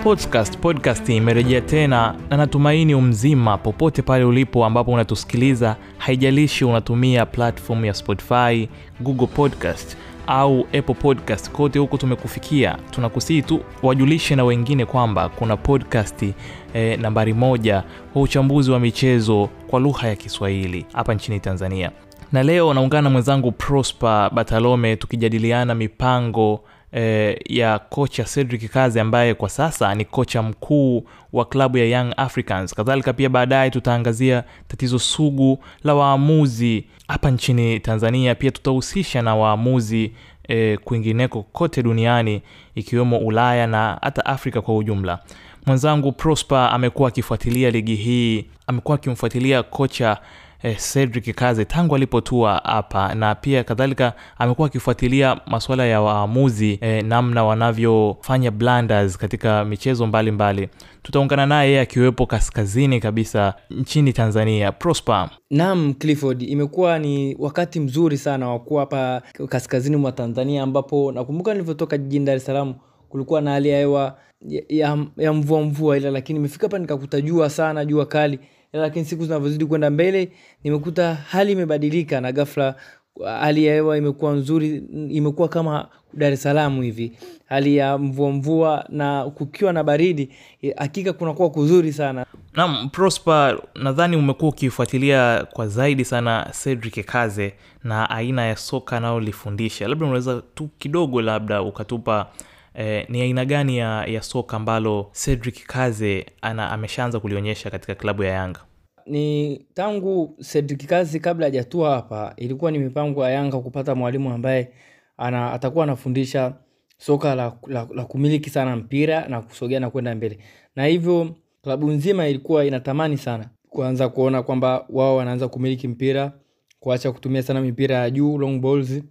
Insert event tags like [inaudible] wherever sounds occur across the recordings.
Sportscast podcast imerejea tena na natumaini umzima popote pale ulipo ambapo unatusikiliza, haijalishi unatumia platform ya Spotify, Google Podcast au Apple Podcast, kote huko tumekufikia. Tunakusii tu wajulishe na wengine kwamba kuna podcast eh, nambari moja kwa uchambuzi wa michezo kwa lugha ya Kiswahili hapa nchini Tanzania, na leo naungana na mwenzangu Prosper Batalome tukijadiliana mipango eh, ya kocha Cedric Kazi ambaye kwa sasa ni kocha mkuu wa klabu ya Young Africans. Kadhalika pia baadaye tutaangazia tatizo sugu la waamuzi hapa nchini Tanzania. Pia tutahusisha na waamuzi eh, kwingineko kote duniani ikiwemo Ulaya na hata Afrika kwa ujumla. Mwenzangu Prosper amekuwa akifuatilia ligi hii, amekuwa akimfuatilia kocha eh, Cedric Kaze tangu alipotua hapa na pia kadhalika amekuwa akifuatilia masuala ya waamuzi eh, namna wanavyofanya blunders katika michezo mbalimbali. Tutaungana naye akiwepo kaskazini kabisa nchini Tanzania. Prosper, Naam, Clifford, imekuwa ni wakati mzuri sana wa kuwa hapa kaskazini mwa Tanzania, ambapo nakumbuka nilivyotoka jijini Dar Salaam kulikuwa na hali ya hewa ya, ya, ya mvua mvua, ila lakini imefika hapa nikakuta jua sana, jua kali, lakini siku zinavyozidi kwenda mbele nimekuta hali imebadilika na ghafla hali ya hewa imekuwa nzuri, imekuwa kama Dar es Salaam hivi, hali ya mvua mvua na kukiwa na baridi, eh, hakika kunakuwa kuzuri sana. naam Prosper, nadhani umekuwa ukifuatilia kwa zaidi sana Cedric Kaze na aina ya soka anayolifundisha, labda unaweza tu kidogo, labda ukatupa eh, ni aina gani ya, ya soka ambalo Cedric Kaze ameshaanza kulionyesha katika klabu ya Yanga? ni tangu Cedric Kaze kabla hajatua hapa, ilikuwa ni mipango ya Yanga kupata mwalimu ambaye ana, atakuwa anafundisha soka la, la, la kumiliki sana mpira na kusogea na kwenda mbele, na hivyo klabu nzima ilikuwa inatamani sana kuanza kuona kwamba wao wanaanza kumiliki mpira, kuacha kutumia sana mipira ya juu long balls,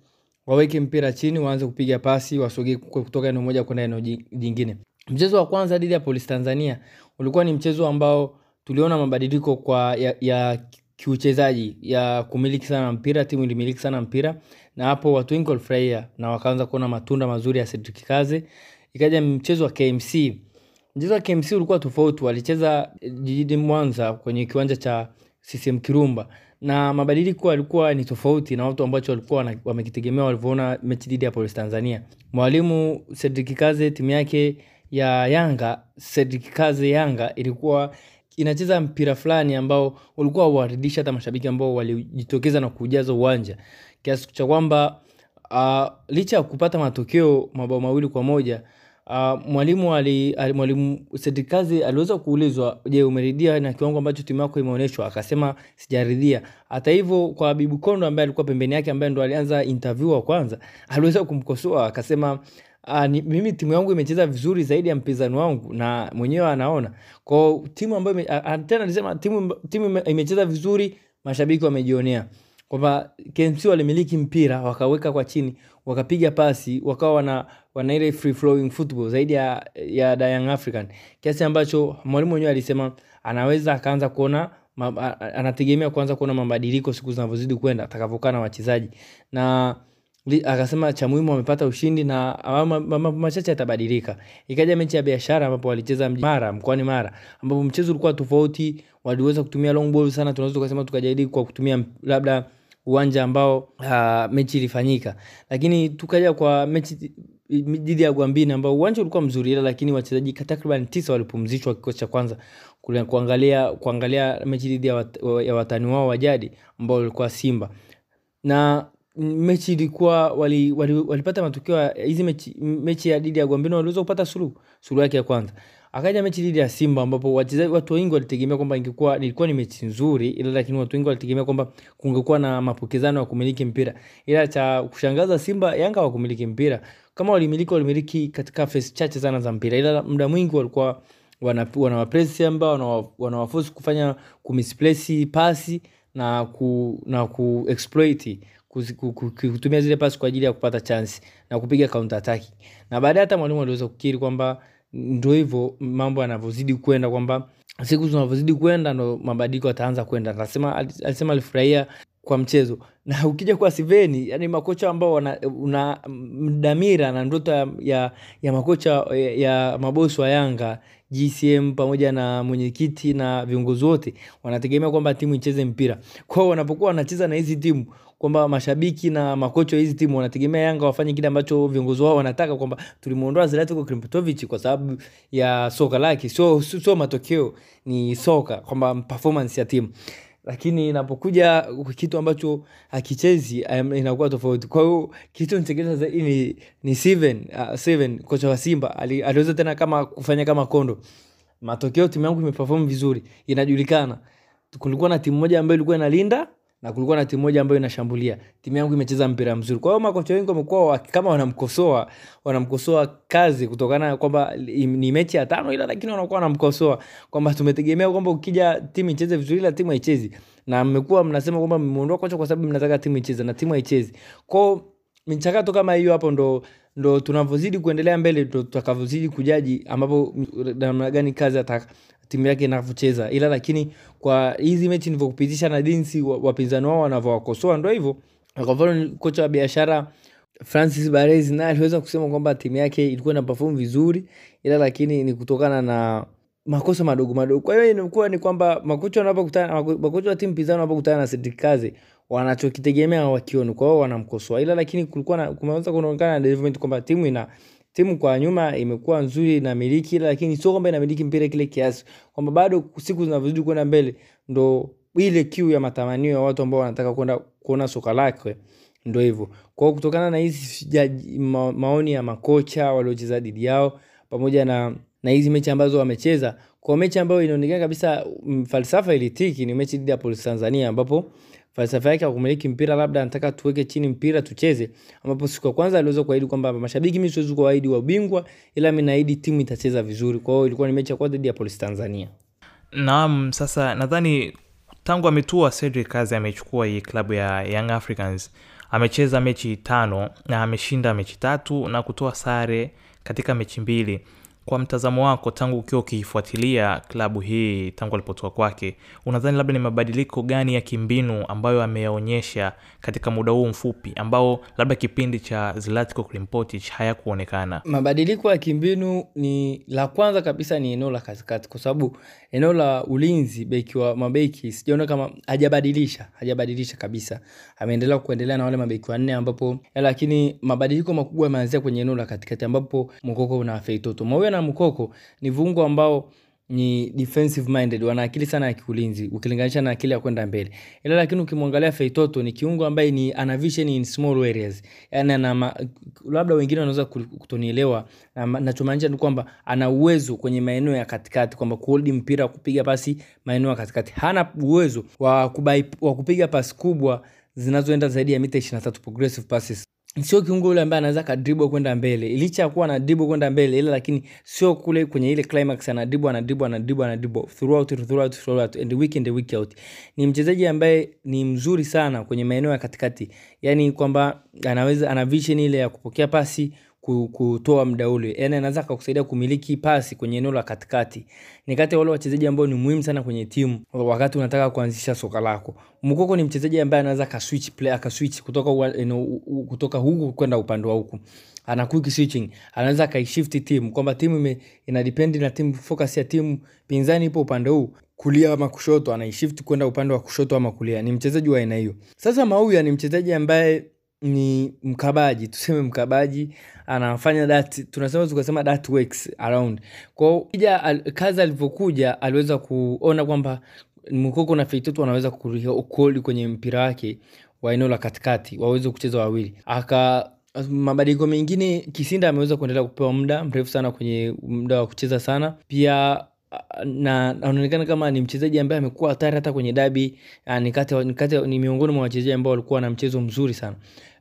waweke mpira chini, waanze kupiga pasi, wasogee kutoka eneo moja kwenda eneo jingine. Mchezo wa kwanza dhidi ya Polisi Tanzania ulikuwa ni mchezo ambao tuliona mabadiliko kwa ya, ya kiuchezaji ya kumiliki sana mpira, timu ilimiliki sana mpira, na hapo watu wengi walifurahia na wakaanza kuona matunda mazuri ya Cedric Kaze. Ikaja mchezo wa KMC. Mchezo wa KMC ulikuwa tofauti, walicheza jijini Mwanza kwenye kiwanja cha CCM Kirumba na mabadiliko yalikuwa ni tofauti na watu ambacho walikuwa wamekitegemea walivyoona mechi dhidi ya Polisi Tanzania. Mwalimu Cedric Kaze, timu yake ya Yanga, Cedric Kaze Yanga ilikuwa inacheza mpira fulani ambao ulikuwa waridisha hata mashabiki ambao walijitokeza na kujaza uwanja kiasi cha kwamba uh, licha ya kupata matokeo mabao mawili kwa moja uh, mwalimu ali, ali, mwalimu Cedric aliweza kuulizwa, je, umeridhia na kiwango ambacho timu yako imeonyeshwa? Akasema sijaridhia. Hata hivyo, kwa Bibu Kondo ambaye alikuwa pembeni yake, ambaye ndo alianza interview wa kwanza, aliweza kumkosoa akasema Uh, ni, mimi timu yangu imecheza vizuri zaidi ya mpinzani wangu na mwenyewe anaona kwao timu ambayo ime- a- a- tena alisema timu, timu imecheza vizuri mashabiki wamejionea kwamba KMC walimiliki mpira wakaweka kwa chini wakapiga pasi wakawa wana, wana ile free flowing football zaidi ya, ya The Young African kiasi ambacho mwalimu mwenyewe alisema anaweza akaanza kuona ma, anategemea kuanza kuona mabadiliko siku zinavyozidi kwenda atakavyokaa na wachezaji na akasema cha muhimu wamepata ushindi na ma- ma- mambo machache yatabadilika. Ikaja mechi ya biashara ambapo walicheza Mara mkoani Mara, ambapo mchezo ulikuwa tofauti, waliweza kutumia long ball sana, tunaweza tukasema tukajaribu kwa kutumia labda uwanja ambao uh, mechi ilifanyika, lakini tukaja kwa mechi dhidi ya Gwambini ambao uwanja ulikuwa mzuri, ila lakini wachezaji takriban tisa walipumzishwa kikosi cha kwanza kuangalia kuangalia mechi dhidi ya, wat, ya watani wao wa jadi ambao walikuwa Simba na mechi ilikuwa wali, wali, walipata matokeo hizi mechi, mechi ya dhidi ya Gwambini waliweza kupata suluhu suluhu yake ya kwanza. Akaja mechi dhidi ya Simba ambapo wachezaji watu wengi walitegemea kwamba ingekuwa ilikuwa ni mechi nzuri, ila lakini watu wengi walitegemea kwamba kungekuwa na mapokezano ya kumiliki mpira, ila cha kushangaza Simba Yanga hawakumiliki mpira. Kama walimiliki, walimiliki katika fesi chache sana za mpira, ila muda mwingi walikuwa wana- wanawapress Simba, wanawa- wanawaforce kufanya kumisplace pasi na ku, na ku exploit kuzi- ku- ku- ku- kutumia zile pasi kwa ajili ya kupata chance na kupiga counter attack. Na baadaye hata mwalimu aliweza kukiri kwamba ndio hivyo mambo yanavyozidi kwenda, kwamba siku zinavyozidi kwenda ndo mabadiliko yataanza kwenda. Anasema alisema alifurahia kwa mchezo na [laughs] ukija kwa Siveni, yani makocha ambao wana una dhamira na ndoto ya, ya, ya makocha ya, ya mabosi wa Yanga GCM pamoja na mwenyekiti na viongozi wote wanategemea kwamba timu icheze mpira. Kwao wanapokuwa wanacheza na hizi timu kwamba mashabiki na makocha wa hizi timu wanategemea Yanga wafanye kile ambacho viongozi wao wanataka, kwamba tulimuondoa Zlatko Ibrahimovic kwa sababu ya soka lake, sio sio matokeo, ni soka, kwamba performance ya timu lakini inapokuja kitu ambacho hakichezi inakuwa tofauti. Kwa hiyo kitu nichekesha zaidi ni, ni Steven, uh, Steven kocha wa Simba ali, aliweza tena kama kufanya kama kondo. Matokeo timu yangu imeperform vizuri, inajulikana. Kulikuwa na timu moja ambayo ilikuwa inalinda na kulikuwa na timu moja ambayo inashambulia. Timu yangu imecheza mpira mzuri. Kwa hiyo makocha wengi wamekuwa kama wanamkosoa, wanamkosoa kazi kutokana na kwamba ni mechi ya tano, ila lakini wanakuwa wanamkosoa kwamba tumetegemea kwamba ukija timu icheze vizuri, ila timu haichezi, na mmekuwa mnasema kwamba mmeondoa kocha kwa sababu mnataka timu icheze na timu haichezi. Kwao michakato kama hiyo hapo ndo ndo tunavyozidi kuendelea mbele ndo tutakavyozidi kujaji ambapo namna gani kazi timu yake inavyocheza, ila lakini kwa hizi mechi nilivyokupitisha na jinsi wapinzani wao wanavyowakosoa ndo hivyo. Kwa mfano kocha wa biashara Francis Baresi naye aliweza kusema kwamba timu yake ilikuwa ina perform vizuri, ila lakini ni kutokana na makosa madogo madogo. Kwa hiyo inakuwa ni kwamba makocha wanapokutana, makocha wa timu pinzani wanapokutana na Cedric wanachokitegemea wakioni, kwa hiyo wanamkosoa, ila lakini kulikuwa na kumeanza kuonekana na development kwamba timu ina timu kwa nyuma imekuwa nzuri na miliki, lakini sio kwamba inamiliki mpira kile kiasi, kwamba bado siku zinavyozidi kwenda mbele ndo ile kiu ya matamanio ya watu ambao wanataka kwenda kuona soka lake ndo hivyo. Kwa hiyo kutokana na hizi ma, maoni ya makocha waliocheza dhidi yao pamoja na na hizi mechi ambazo wamecheza, kwa mechi ambayo inaonekana kabisa falsafa ilitiki ni mechi dhidi ya Police Tanzania ambapo falsafa yake ya kumiliki mpira, labda anataka tuweke chini mpira tucheze, ambapo siku ya kwanza aliweza kuahidi kwamba mashabiki, mimi siwezi kuahidi wa ubingwa, ila mimi naahidi timu itacheza vizuri. Kwa hiyo ilikuwa ni mechi ya kwanza dhidi ya Polisi Tanzania. Naam, sasa nadhani tangu ametua Cedric Kazi amechukua hii klabu ya Young Africans, amecheza mechi tano na ameshinda mechi tatu na kutoa sare katika mechi mbili. Kwa mtazamo wako, tangu ukiwa ukiifuatilia klabu hii tangu alipotoa kwake, unadhani labda ni mabadiliko gani ya kimbinu ambayo ameyaonyesha katika muda huu mfupi ambao labda kipindi cha Zlatko Klimpotic hayakuonekana? Mabadiliko ya kimbinu ni la kwanza kabisa ni eneo la katikati, kwa sababu eneo la ulinzi, beki wa mabeki sijaona kama hajabadilisha, hajabadilisha kabisa, ameendelea kuendelea na wale mabeki wanne, ambapo lakini mabadiliko makubwa yameanzia kwenye eneo la katikati, ambapo Mukoko na Feitoto Mauya na Mukoko ni viungo ambao ni defensive minded, wana akili sana ya kiulinzi ukilinganisha na akili ya kwenda mbele. Ila lakini ukimwangalia Feitoto ni kiungo ambaye ni ana vision in small areas, yani ana labda wengine wanaweza kutonielewa, na nachomaanisha ni kwamba ana uwezo kwenye maeneo ya katikati, kwamba kuhold mpira, kupiga pasi maeneo ya katikati. Hana uwezo wa kubai, wa kupiga pasi kubwa zinazoenda zaidi ya mita 23 progressive passes sio kiungo ambaye anaweza kadribble kwenda mbele, licha ya kuwa na kwenda mbele, ila lakini sio kule kwenye ile climax, ana dribble ana dribble ana dribble ana dribble throughout throughout throughout and week in the week out. Ni mchezaji ambaye ni mzuri sana kwenye maeneo ya katikati, yani kwamba anaweza ana vision ile ya kupokea pasi kutoa muda ule, Yaani anaweza akakusaidia kumiliki pasi kwenye eneo la katikati. Ni kati ya wale wachezaji ambao ni muhimu sana kwenye timu wakati unataka kuanzisha soka lako. Mukoko ni mchezaji ambaye anaweza akaswitch play akaswitch kutoka kutoka huku kwenda upande wa huku, ana quick switching, anaweza akaishift timu kwamba timu ina depend na timu focus ya timu pinzani ipo upande huu kulia ama kushoto, anaishift kwenda upande wa kushoto ama kulia. Ni mchezaji wa aina hiyo. Sasa Mauya ni mchezaji ambaye ni mkabaji, tuseme mkabaji, anafanya that, tunasema tukasema that works around. Kwa kija al, kazi alivyokuja aliweza kuona kwamba mkoko na Feitoto wanaweza kurekodi kwenye mpira wake wa eneo la katikati, waweze kucheza wawili. Aka mabadiliko mengine, Kisinda ameweza kuendelea kupewa muda mrefu sana kwenye muda wa kucheza sana pia na anaonekana kama ni mchezaji ambaye amekuwa hatari hata kwenye dabi. Kati ni kati ni miongoni mwa wachezaji ambao walikuwa na mchezo mzuri sana.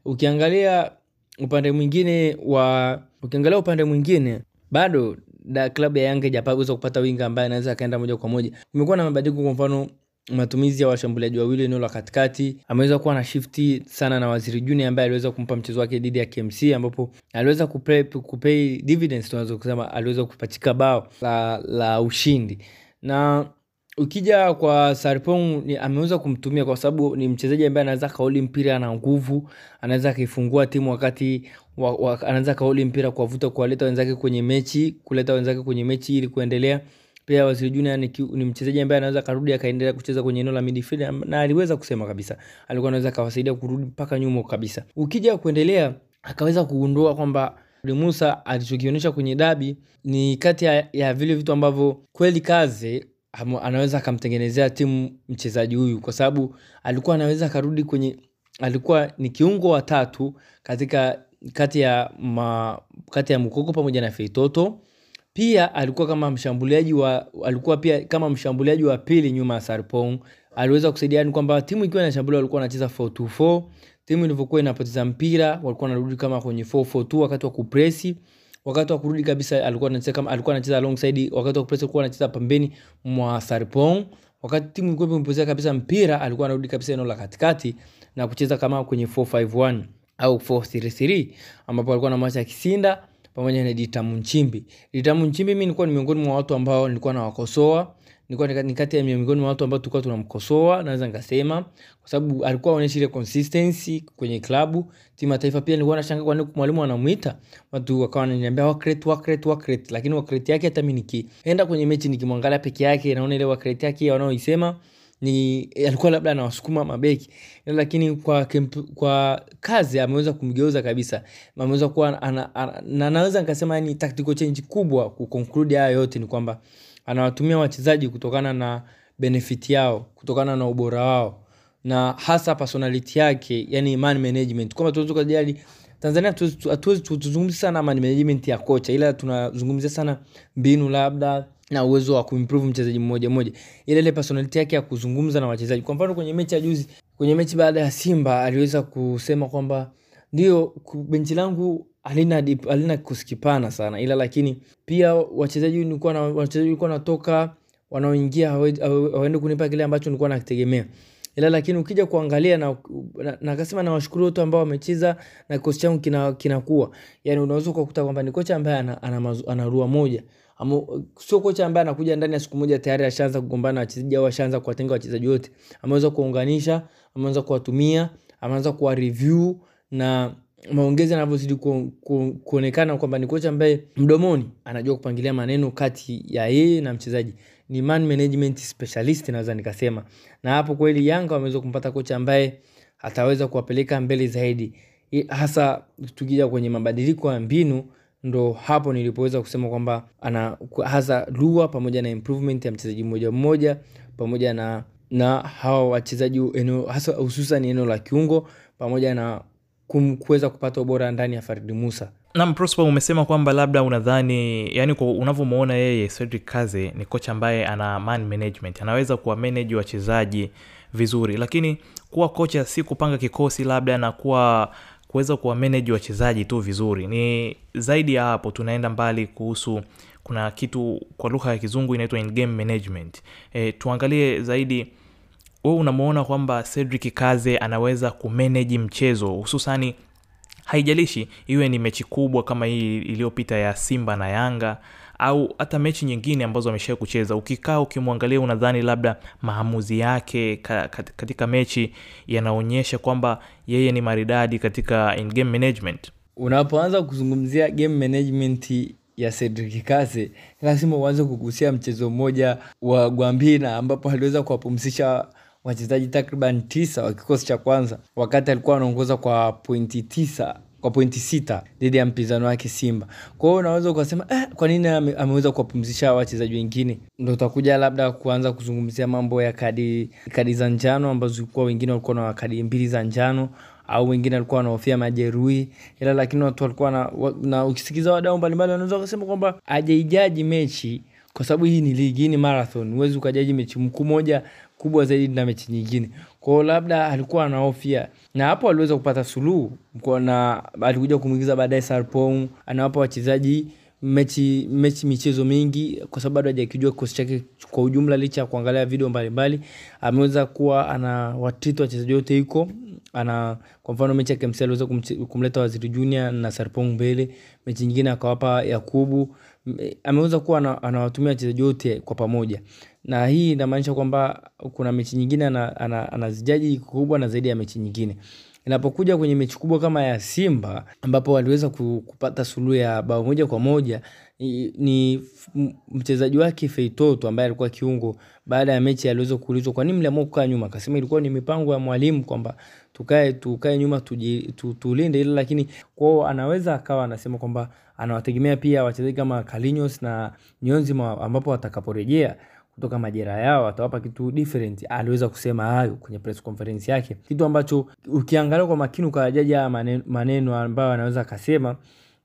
Ukiangalia upande mwingine wa ukiangalia upande mwingine bado da klabu ya Yanga haijaweza kupata winga ambaye anaweza akaenda moja kwa moja. Kumekuwa na mabadiliko, kwa mfano matumizi ya washambuliaji wawili eneo la katikati. Ameweza kuwa na shifti sana na Waziri Junior ambaye aliweza kumpa mchezo wake dhidi ya KMC ambapo aliweza kupay, kupay dividends tunaweza kusema aliweza kupachika bao la, la ushindi na ukija kwa Sarpong ameweza kumtumia kwa sababu ni mchezaji ambaye anaweza kauli mpira na nguvu, anaweza akaifungua timu wakati wa, wa, anaweza kauli mpira kuwavuta kuwaleta wenzake kwenye mechi, kuleta wenzake kwenye mechi ili kuendelea. Pia Waziri Junior ni, ni mchezaji ambaye anaweza karudi akaendelea kucheza kwenye eneo la midfield na aliweza kusema kabisa alikuwa anaweza kawasaidia kurudi mpaka nyuma kabisa. Ukija kuendelea akaweza kugundua kwamba Musa alichokionyesha kwenye dabi ni kati ya, ya vile vitu ambavyo kweli Kaze anaweza akamtengenezea timu mchezaji huyu, kwa sababu alikuwa anaweza akarudi kwenye, alikuwa ni kiungo wa tatu katika kati ya ma, kati ya Mukoko pamoja na Feitoto. Pia alikuwa kama mshambuliaji wa alikuwa pia kama mshambuliaji wa pili nyuma ya Sarpong. Aliweza kusaidia ni kwamba timu ikiwa inashambulia walikuwa wanacheza 4-2-4. Timu ilivyokuwa inapoteza mpira walikuwa wanarudi kama kwenye 4-4-2 wakati wa kupresi wakati wa kurudi kabisa alikuwa anacheza kama alikuwa anacheza alongside, wakati wa kupresi alikuwa anacheza pembeni mwa Sarpong. Wakati timu ilikuwa imepoteza kabisa mpira, alikuwa anarudi kabisa eneo la katikati na kucheza kama kwenye 451 au 433 ambapo alikuwa na macha pamoja na Ditamu Nchimbi. Ditamu Nchimbi mimi nilikuwa ni miongoni mwa watu ambao nilikuwa nawakosoa. Nilikuwa ni kati ya miongoni mwa watu ambao tulikuwa tunamkosoa, naweza nikasema, kwa sababu alikuwa anaonyesha ile consistency kwenye klabu. Timu ya taifa pia nilikuwa nashangaa kwa nini mwalimu anamuita, watu wakawa wananiambia rate, work rate, lakini work rate yake hata mimi nikienda kwenye mechi nikimwangalia peke yake naona ile work rate yake wanaoisema ni alikuwa labda anawasukuma mabeki, lakini kwa kemp, kwa kazi ameweza kumgeuza kabisa, ameweza kuwa na naweza nikasema ni tactical change kubwa. Kuconclude haya yote ni kwamba anawatumia wachezaji kutokana na benefit yao, kutokana na ubora wao. Na hasa personality yake, yani man management, kwamba tunaweza kujali Tanzania hatuwezi tuzungumzia sana man management ya kocha, ila tunazungumzia sana mbinu labda na uwezo wa kuimprove mchezaji mmoja mmoja, ile ile personality yake ya kuzungumza na wachezaji. Kwa mfano kwenye mechi ya juzi, kwenye mechi baada ya Simba aliweza kusema kwamba ndio benchi langu halina halina kikosi sana, ila lakini pia wachezaji nilikuwa na wachezaji walikuwa natoka wanaoingia hawaende kunipa kile ambacho nilikuwa nakitegemea. Ila lakini ukija kuangalia na nakasema na washukuru wote ambao wamecheza na kikosi changu kinakuwa kina yani, unaweza ukakuta kwamba ni kocha ambaye ana, ana, ana rua moja sio kocha ambaye anakuja ndani ya siku moja tayari ashaanza kugombana na wachezaji au ashaanza kuwatenga wachezaji wote. Ameweza kuunganisha, ameweza kuwatumia, ameweza kuwa review na maongezi yanavyozidi ku, ku, kuonekana kwamba ni kocha ambaye mdomoni anajua kupangilia maneno kati ya yeye na mchezaji. Ni man management specialist naweza nikasema, na hapo kweli Yanga wameweza kumpata kocha ambaye ataweza kuwapeleka mbele zaidi, hasa tukija kwenye mabadiliko ya mbinu ndo hapo nilipoweza kusema kwamba ana hasa lua pamoja na improvement ya mchezaji mmoja mmoja pamoja na na hawa wachezaji hasa hususan eneo la kiungo pamoja na kuweza kupata ubora ndani ya Farid Musa. Naam, Prosper, umesema kwamba labda unadhani yani, unavyomwona yeye Cedric Kaze ni kocha ambaye ana man management, anaweza kuwa manage wachezaji vizuri, lakini kuwa kocha si kupanga kikosi labda na kuwa kuweza kuwa manage wachezaji tu vizuri, ni zaidi ya hapo. Tunaenda mbali kuhusu, kuna kitu kwa lugha ya kizungu inaitwa in game management. E, tuangalie zaidi, we unamwona kwamba Cedric Kaze anaweza kumanage mchezo hususani haijalishi iwe ni mechi kubwa kama hii iliyopita ya Simba na Yanga au hata mechi nyingine ambazo amesha kucheza. Ukikaa ukimwangalia, unadhani labda maamuzi yake katika mechi yanaonyesha kwamba yeye ni maridadi katika in game management. Unapoanza kuzungumzia game management ya Cedric Kaze, lazima uanze kugusia mchezo mmoja wa Gwambina ambapo aliweza kuwapumzisha wachezaji takriban tisa wa kikosi cha kwanza wakati alikuwa anaongoza kwa pointi tisa kwa pointi sita dhidi ya mpinzani wake Simba. Kwa hiyo unaweza ukasema eh, kwa nini ame, ameweza kuwapumzisha wachezaji wengine? Ndo utakuja labda kuanza kuzungumzia mambo ya kadi kadi za njano ambazo zilikuwa wengine walikuwa na kadi mbili za njano au wengine walikuwa wanahofia majeruhi, ila lakini watu walikuwa na, na ukisikiza wadau mbalimbali wanaweza kusema kwamba ajaijaji mechi kwa sababu hii ni ligi, hii ni marathon, huwezi ukajaji mechi mkuu moja kubwa zaidi na mechi nyingine. Kwa labda alikuwa anahofia, na hapo aliweza kupata suluhu, na alikuja kumwingiza baadaye Sarpong, anawapa wachezaji mechi mechi michezo mingi, kwa sababu bado hajakijua kikosi chake kwa ujumla, licha ya kuangalia video mbalimbali, ameweza kuwa anawatreat wachezaji wote iko ana kwa mfano mechi ya KMC aliweza kumleta Waziri Junior na Sarpong mbele, mechi nyingine akawapa Yakubu. Ameweza kuwa anawatumia wachezaji wote kwa pamoja na hii inamaanisha kwamba kuna mechi nyingine anazijaji ana, ana kubwa na zaidi ya mechi nyingine inapokuja kwenye mechi kubwa kama ya Simba ambapo waliweza kupata suluhu ya bao moja kwa moja ni mchezaji wake Feitoto ambaye alikuwa kiungo. Baada ya mechi aliweza kuulizwa kwa nini mliamua kukaa nyuma, akasema ilikuwa ni mipango ya mwalimu kwamba tukae tukae nyuma tulinde ile, lakini kwao anaweza akawa anasema kwamba anawategemea pia wachezaji kama Carlinhos na Nyonzi ambapo watakaporejea kutoka majeraha yao atawapa kitu different. Aliweza kusema hayo kwenye press conference yake, kitu ambacho ukiangalia kwa makini ukajaja maneno, maneno ambayo anaweza akasema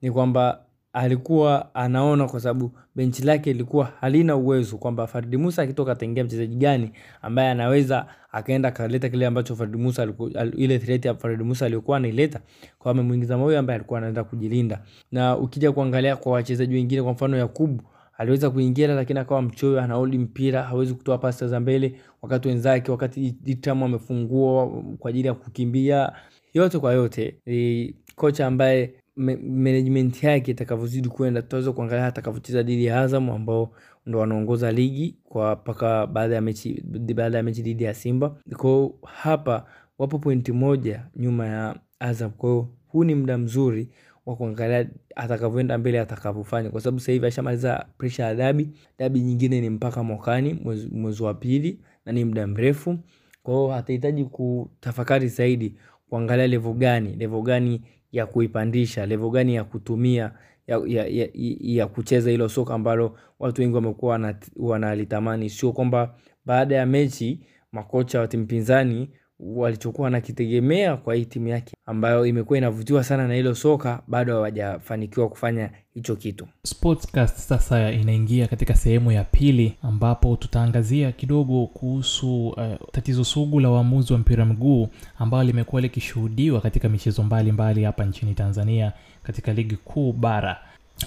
ni kwamba alikuwa anaona kwa sababu benchi lake ilikuwa halina uwezo, kwamba Fardi Musa akitoka ataingia mchezaji gani ambaye anaweza akaenda akaleta kile ambacho Fardi Musa alikuwa, ile threat ya Fardi Musa aliyokuwa anaileta, kwa amemuingiza Moyo ambaye alikuwa anaenda kujilinda. Na ukija kuangalia kwa wachezaji wengine, kwa mfano Yakubu aliweza kuingia lakini akawa mchoyo, anaoli mpira, hawezi kutoa pasi za mbele, wakati wenzake, wakati Ditram amefungua kwa ajili ya kukimbia. Yote kwa yote ni kocha ambaye management yake itakavyozidi kwenda, tutaweza kuangalia atakavyocheza dhidi ya Azam ambao ndo wanaongoza ligi kwa mpaka baada ya mechi baada ya mechi dhidi ya Simba. Kwa hapa wapo pointi moja nyuma ya Azam, kwa hiyo huu ni muda mzuri wa kuangalia atakavyoenda mbele, atakavyofanya, kwa sababu sasa hivi ashamaliza pressure ya dabi. Dabi nyingine ni mpaka mwakani mwezi wa pili na ni muda mrefu, kwa hiyo atahitaji kutafakari zaidi, kuangalia level gani level gani ya kuipandisha, level gani ya kutumia ya, ya, ya, ya kucheza hilo soka ambalo watu wengi wamekuwa wanalitamani. Sio kwamba baada ya mechi makocha wa timu pinzani walichokuwa wanakitegemea kwa hii timu yake ambayo imekuwa inavutiwa sana na hilo soka bado hawajafanikiwa kufanya hicho kitu. Sportscast sasa inaingia katika sehemu ya pili ambapo tutaangazia kidogo kuhusu uh, tatizo sugu la uamuzi wa mpira mguu ambalo limekuwa likishuhudiwa katika michezo mbalimbali hapa nchini Tanzania katika ligi kuu bara.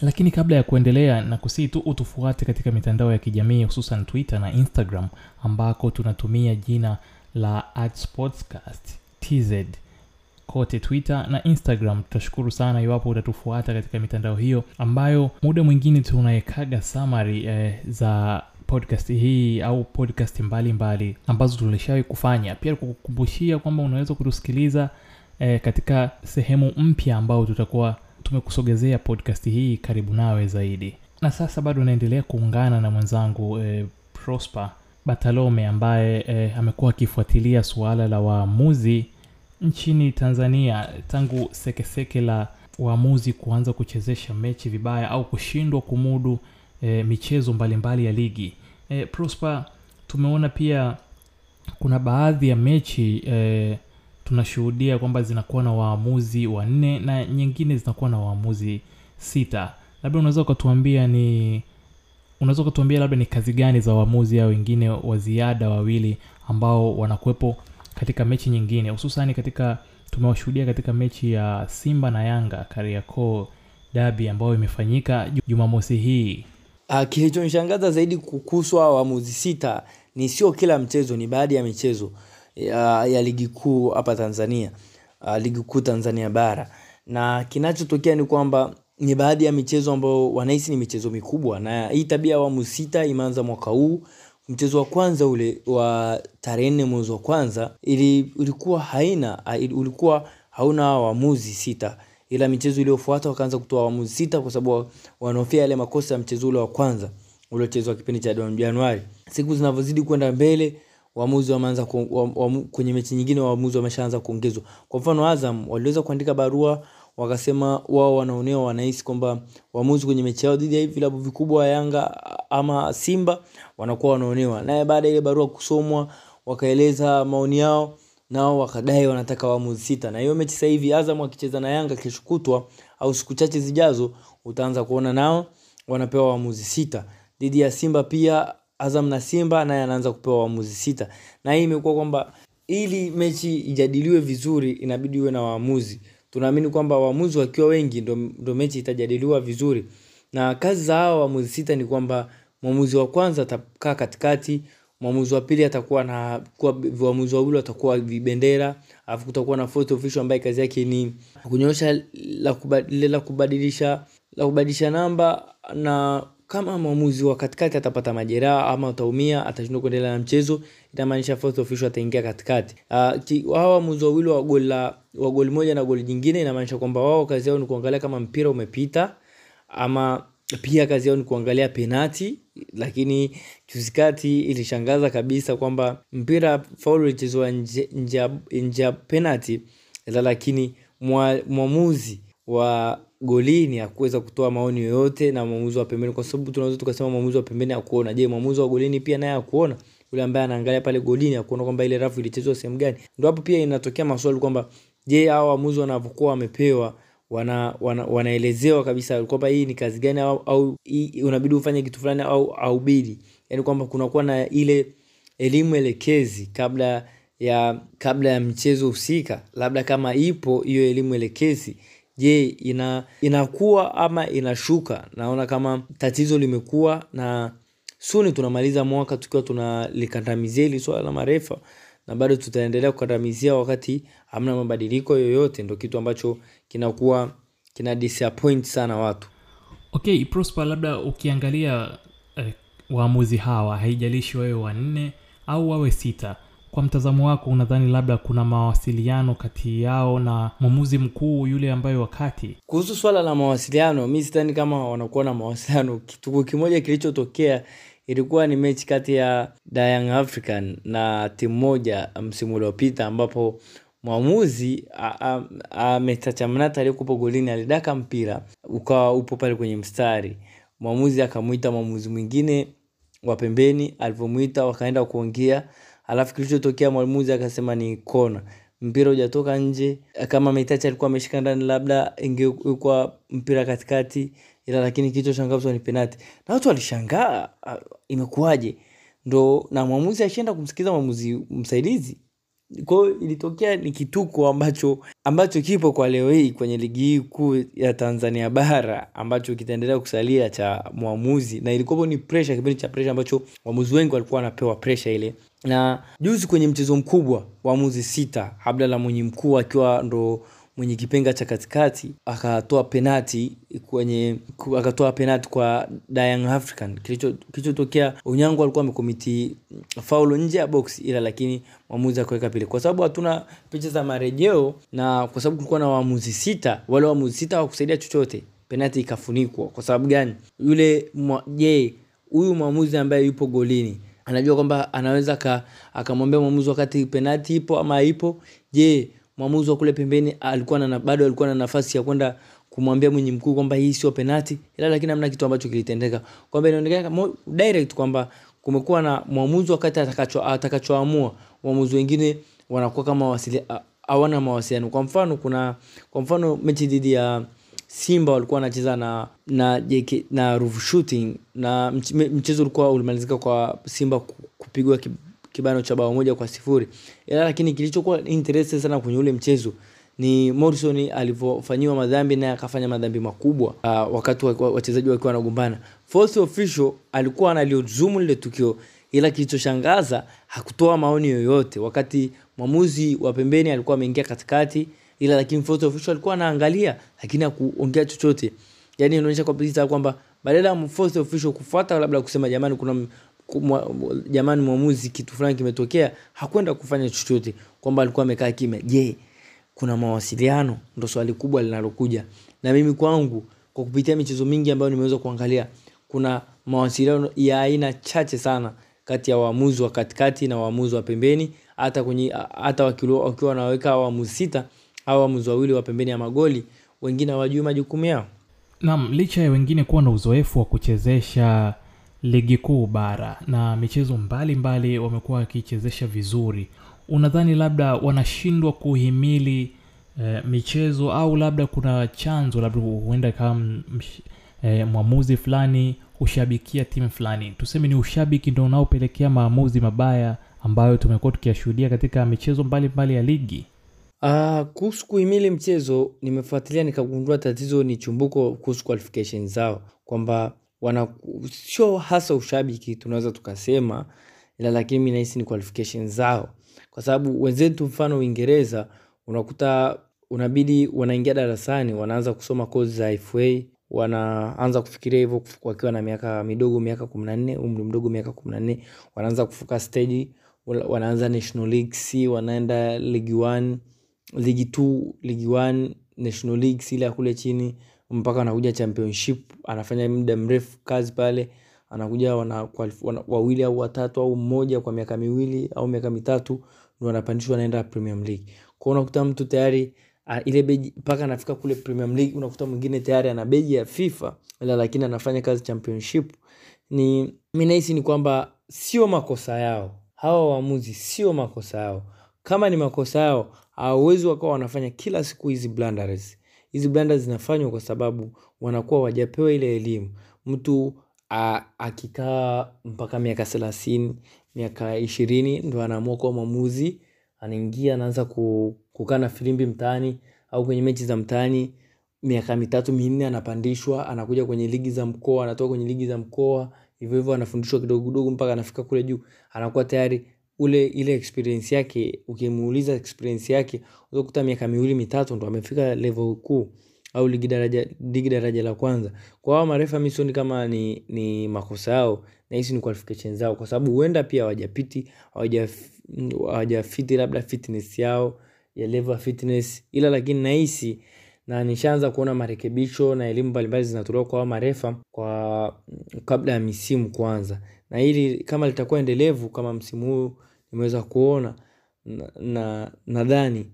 Lakini kabla ya kuendelea na kusii tu utufuate katika mitandao ya kijamii hususan Twitter na Instagram ambako tunatumia jina la @sportscast tz kote Twitter na Instagram. Tutashukuru sana iwapo utatufuata katika mitandao hiyo ambayo muda mwingine tunawekaga summary eh, za podcast hii au podcast mbalimbali mbali, ambazo tulishawahi kufanya. Pia kukukumbushia kwamba unaweza kutusikiliza eh, katika sehemu mpya ambao tutakuwa tumekusogezea podcast hii karibu nawe zaidi. Na sasa bado naendelea kuungana na mwenzangu eh, Prosper Batalome ambaye eh, amekuwa akifuatilia suala la waamuzi nchini Tanzania tangu sekeseke la waamuzi kuanza kuchezesha mechi vibaya au kushindwa kumudu eh, michezo mbalimbali mbali ya ligi. Eh, Prosper, tumeona pia kuna baadhi ya mechi eh, tunashuhudia kwamba zinakuwa na waamuzi wanne na nyingine zinakuwa na waamuzi sita. Labda unaweza ukatuambia ni unaweza ukatuambia labda ni kazi gani za waamuzi au wengine wa ziada wawili ambao wanakuwepo katika mechi nyingine hususani katika tumewashuhudia katika mechi ya Simba na Yanga Kariakoo dabi ambayo imefanyika Jumamosi hii. Uh, kilichonishangaza zaidi kuhusu hao waamuzi sita ni sio kila mchezo, ni baadhi ya michezo ya, ya ligi kuu hapa Tanzania, uh, ligi kuu Tanzania bara, na kinachotokea ni kwamba ni baadhi ya michezo ambayo wanahisi ni michezo mikubwa, na hii tabia ya awamu sita imeanza mwaka huu. Mchezo wa kwanza ule wa tarehe nne mwezi wa kwanza ili, ulikuwa haina ulikuwa hauna waamuzi sita, ila michezo iliyofuata wakaanza kutoa waamuzi sita kwa sababu wanahofia yale makosa ya mchezo ule wa kwanza uliochezwa kipindi cha Januari. Siku zinavyozidi kwenda mbele waamuzi wameanza kwenye mechi nyingine, waamuzi wameshaanza kuongezwa. Kwa mfano, Azam waliweza kuandika barua wakasema wao wanaonewa, wanahisi kwamba waamuzi kwenye mechi yao dhidi ya vilabu vikubwa Yanga ama Simba wanakuwa wanaonewa. Naye baada ile barua kusomwa, wakaeleza maoni yao, nao wakadai wanataka waamuzi sita. Na hiyo mechi sasa hivi Azam akicheza na Yanga kesho kutwa au siku chache zijazo, utaanza kuona nao wanapewa waamuzi sita. Dhidi ya Simba pia Azam na Simba naye anaanza kupewa waamuzi sita, na hii imekuwa kwamba ili mechi ijadiliwe vizuri inabidi iwe na waamuzi. Tunaamini kwamba waamuzi wakiwa wengi ndo, mechi itajadiliwa vizuri, na kazi za hawa waamuzi sita ni kwamba mwamuzi wa kwanza atakaa katikati, mwamuzi wa pili atakuwa na kwa waamuzi wawili watakuwa vibendera, alafu kutakuwa na fourth official ambaye kazi yake ni kunyoosha la kubadilisha la kubadilisha namba na kama mwamuzi wa katikati atapata majeraha ama ataumia atashindwa kuendelea na mchezo itamaanisha fourth official ataingia katikati. Uh, hawa waamuzi wawili wa goli la wa goli moja na goli jingine inamaanisha kwamba wao kazi yao ni kuangalia kama mpira umepita ama pia kazi yao ni kuangalia penati lakini juzi kati ilishangaza kabisa kwamba mpira faulu ilichezwa nje ya penati lakini mwamuzi wa golini hakuweza kutoa maoni yoyote na mwamuzi wa pembeni. Kwa sababu tunaweza tukasema mwamuzi wa pembeni hakuona. Je mwamuzi wa golini pia naye hakuona? Yule ambaye anaangalia pale golini hakuona kwamba ile rafu ilichezwa sehemu gani? Ndio hapo pia inatokea maswali kwamba je hao waamuzi wanavyokuwa wamepewa wana, wana, wanaelezewa kabisa kwamba hii ni kazi gani au, au unabidi ufanye kitu fulani au haubidi, yaani kwamba kunakuwa na ile elimu elekezi kabla ya kabla ya mchezo husika. Labda kama ipo hiyo elimu elekezi je ina inakuwa ama inashuka? Naona kama tatizo limekuwa na suni tunamaliza mwaka tukiwa tunalikandamizia hili swala la marefa na bado tutaendelea kukandamizia wakati hamna mabadiliko yoyote. Ndo kitu ambacho kinakuwa kina disappoint sana watu. Okay prosper labda ukiangalia eh, waamuzi hawa haijalishi wawe wanne au wawe sita kwa mtazamo wako unadhani labda kuna mawasiliano kati yao na mwamuzi mkuu yule ambaye wakati? Kuhusu swala la mawasiliano mi sidhani kama wanakuwa na mawasiliano. Kitu kimoja kilichotokea ilikuwa ni mechi kati ya Young African na timu moja msimu uliopita ambapo mwamuzi ametachamnata aliyokupo golini alidaka mpira ukawa upo pale kwenye mstari. Mwamuzi akamwita mwamuzi mwingine wa pembeni alivyomwita wakaenda kuongea alafu kilichotokea mwamuzi akasema ni kona mpira hujatoka nje kama metachi alikuwa ameshika ndani labda ingekuwa mpira katikati ila lakini kilichoshangazwa ni penati na watu walishangaa ah, imekuwaje? Ndo na mwamuzi ashienda kumsikiza mwamuzi msaidizi. Kwao ilitokea ni kituko ambacho ambacho kipo kwa leo hii kwenye ligi hii kuu ya tanzania bara ambacho kitaendelea kusalia cha mwamuzi. Na ilikuwapo ni presha kipindi cha presha ambacho waamuzi wengi walikuwa wanapewa presha ile na juzi kwenye mchezo mkubwa waamuzi sita Abdalla mwenye mkuu akiwa ndo mwenye kipenga cha katikati akatoa penati kwenye akatoa penati kwa Young African. Kilicho kilichotokea Unyango alikuwa amekomiti faulo nje ya box ila lakini mwamuzi akaweka pile. kwa sababu hatuna picha za marejeo na kwa sababu kulikuwa na waamuzi sita wale waamuzi sita hawakusaidia chochote penati ikafunikwa. Kwa sababu gani? Yule je huyu mwamuzi ambaye yupo golini anajua kwamba anaweza akamwambia mwamuzi wakati penati ipo ama haipo je mwamuzi wa kule pembeni alikuwa na bado alikuwa na nafasi ya kwenda kumwambia mwenye mkuu kwamba hii sio penati ila lakini hamna kitu ambacho kilitendeka. Kwamba inaonekana direct kwamba kumekuwa na mwamuzi wakati atakacho atakachoamua waamuzi wengine wanakuwa kama hawana mawasiliano. Kwa mfano kuna kwa mfano mechi dhidi ya simba walikuwa wanacheza na na JK, na Ruvu shooting na mchezo ulikuwa ulimalizika kwa simba ku- kupigwa kibano cha bao moja kwa sifuri. Ila lakini kilichokuwa interesting sana kwenye ule mchezo ni morrison alivyofanyiwa madhambi naye akafanya madhambi makubwa uh, wakati wa- wa- wachezaji wakiwa wanagombana. Fourth official alikuwa analizumu lile tukio ila kilichoshangaza hakutoa maoni yoyote. Wakati mwamuzi wa pembeni alikuwa ameingia katikati ila lakini fourth official alikuwa anaangalia lakini hakuongea chochote. Yani inaonyesha kabisa kwamba badala ya fourth official kufuata labda kusema jamani kuna m- kumwa- jamani mwamuzi kitu fulani kimetokea hakwenda kufanya chochote. Kwamba alikuwa amekaa kimya. Je kuna mawasiliano? Ndo swali kubwa linalokuja. Na mimi kwangu kwa kupitia michezo mingi ambayo nimeweza kuangalia kuna mawasiliano ya aina chache sana kati ya waamuzi wa katikati na waamuzi wa pembeni. Hata kwenye hata wakiwa wanaweka waamuzi sita au waamuzi wawili wa pembeni ya magoli wengine hawajui majukumu yao. Nam licha ya wengine kuwa na uzoefu wa kuchezesha ligi kuu bara na michezo mbalimbali wamekuwa wakichezesha vizuri unadhani labda wanashindwa kuhimili eh, michezo au labda kuna chanzo labda huenda kama msh- eh, mwamuzi fulani hushabikia timu fulani. Tuseme ni ushabiki ndo unaopelekea maamuzi mabaya ambayo tumekuwa tukiyashuhudia katika michezo mbalimbali ya ligi kuhusu kuhimili mchezo nimefuatilia nikagundua tatizo ni chumbuko kuhusu qualification zao. Kwamba wana sio hasa ushabiki tunaweza tukasema ila lakini mi nahisi ni qualification zao. Kwa sababu wenzetu mfano uingereza unakuta unabidi wanaingia darasani wanaanza kusoma kozi za fa wanaanza kufikiria hivyo wakiwa na miaka midogo miaka kumi na nne umri mdogo miaka kumi na nne wanaanza kufuka stage wanaanza national league c wanaenda league 1 ligi 2 ligi 1 national league ya kule chini mpaka anakuja championship anafanya muda mrefu kazi pale anakuja wana, wana, wawili au watatu au mmoja kwa miaka miwili au miaka mitatu ndio anapandishwa anaenda premium league. Kwao unakuta mtu tayari uh, ile beji mpaka anafika kule premium league unakuta mwingine tayari ana beji ya fifa ila lakini anafanya kazi championship. Ni mimi nahisi ni kwamba sio makosa yao. Hawa waamuzi sio makosa yao. Kama ni makosa yao hawawezi wakawa wanafanya kila siku hizi blunders. Hizi blunders zinafanywa kwa sababu wanakuwa wajapewa ile elimu. Mtu akikaa mpaka miaka thelathini miaka ishirini ndo anaamua kuwa mwamuzi anaingia anaanza kukaa na filimbi mtaani au kwenye mechi za mtaani miaka mitatu minne anapandishwa anakuja kwenye ligi za mkoa anatoka kwenye ligi za mkoa hivyo hivyo anafundishwa kidogo kidogo mpaka anafika kule juu anakuwa tayari ule ile experience yake ukimuuliza experience yake utakuta miaka miwili mitatu ndo amefika level kuu au ligi daraja ligi daraja la kwanza. Kwa hao marefa mi sioni kama ni, ni makosa yao nahisi ni qualification zao kwa sababu huenda pia hawajapiti hawajafiti labda fitness yao ya level fitness ila lakini nahisi na nishaanza kuona marekebisho na elimu mbalimbali zinatolewa kwa marefa kwa kabla ya misimu kuanza na hili kama litakuwa endelevu kama msimu huu nimeweza kuona na nadhani na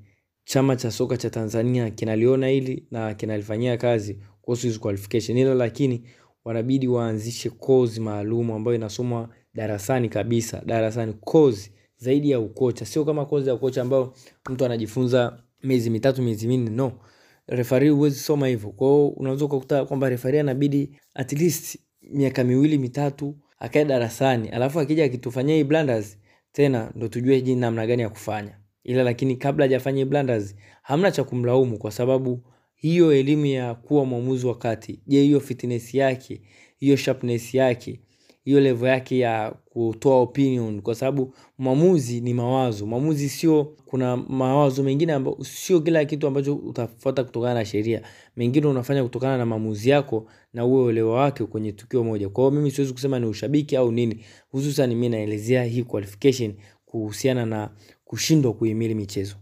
chama cha soka cha tanzania kinaliona hili na kinalifanyia kazi kuhusu hizi qualification. Hilo lakini wanabidi waanzishe kozi maalum ambayo inasomwa darasani kabisa. Darasani kozi zaidi ya ukocha. Sio kama kozi ya ukocha ambayo mtu anajifunza miezi mitatu miezi minne. No. Refari huwezi soma hivyo. Kwao unaweza ukakuta kwamba refari anabidi at least miaka miwili mitatu akae darasani alafu akija akitufanyia hii blunders tena ndo tujue jini namna gani ya kufanya. Ila lakini kabla hajafanya blunders hamna cha kumlaumu kwa sababu hiyo elimu ya kuwa mwamuzi wa kati je hiyo fitness yake hiyo sharpness yake hiyo level yake ya kutoa opinion kwa sababu mwamuzi ni mawazo. Mwamuzi sio kuna mawazo mengine ambayo sio kila kitu ambacho utafuata kutokana na sheria. Mengine unafanya kutokana na maamuzi yako na uwe uelewa wake kwenye tukio moja. Kwa hiyo mimi siwezi kusema ni ushabiki au nini. Hususan mi naelezea hii qualification kuhusiana na kushindwa kuhimili michezo.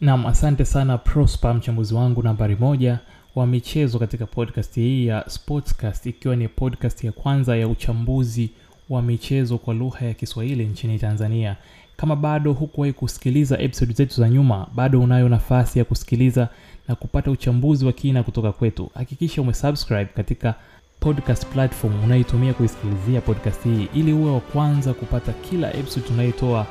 Nam asante sana prosper mchambuzi wangu nambari moja wa michezo katika podcast hii ya sportscast ikiwa ni podcast ya kwanza ya uchambuzi wa michezo kwa lugha ya kiswahili nchini tanzania. Kama bado hukuwahi kusikiliza episode zetu za nyuma bado unayo nafasi ya kusikiliza na kupata uchambuzi wa kina kutoka kwetu. Hakikisha umesubscribe katika podcast platform unayoitumia kuisikilizia podcast hii ili uwe wa kwanza kupata kila episode tunayoitoa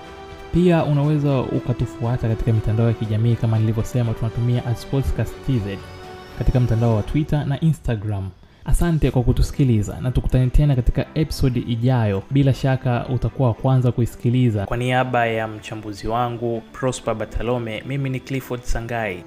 pia unaweza ukatufuata katika mitandao ya kijamii kama nilivyosema tunatumia at sportscast tz katika mtandao wa Twitter na Instagram. Asante kwa kutusikiliza na tukutane tena katika episodi ijayo. Bila shaka utakuwa wa kwanza kuisikiliza. Kwa niaba ya mchambuzi wangu Prosper Batalome, mimi ni Clifford Sangai.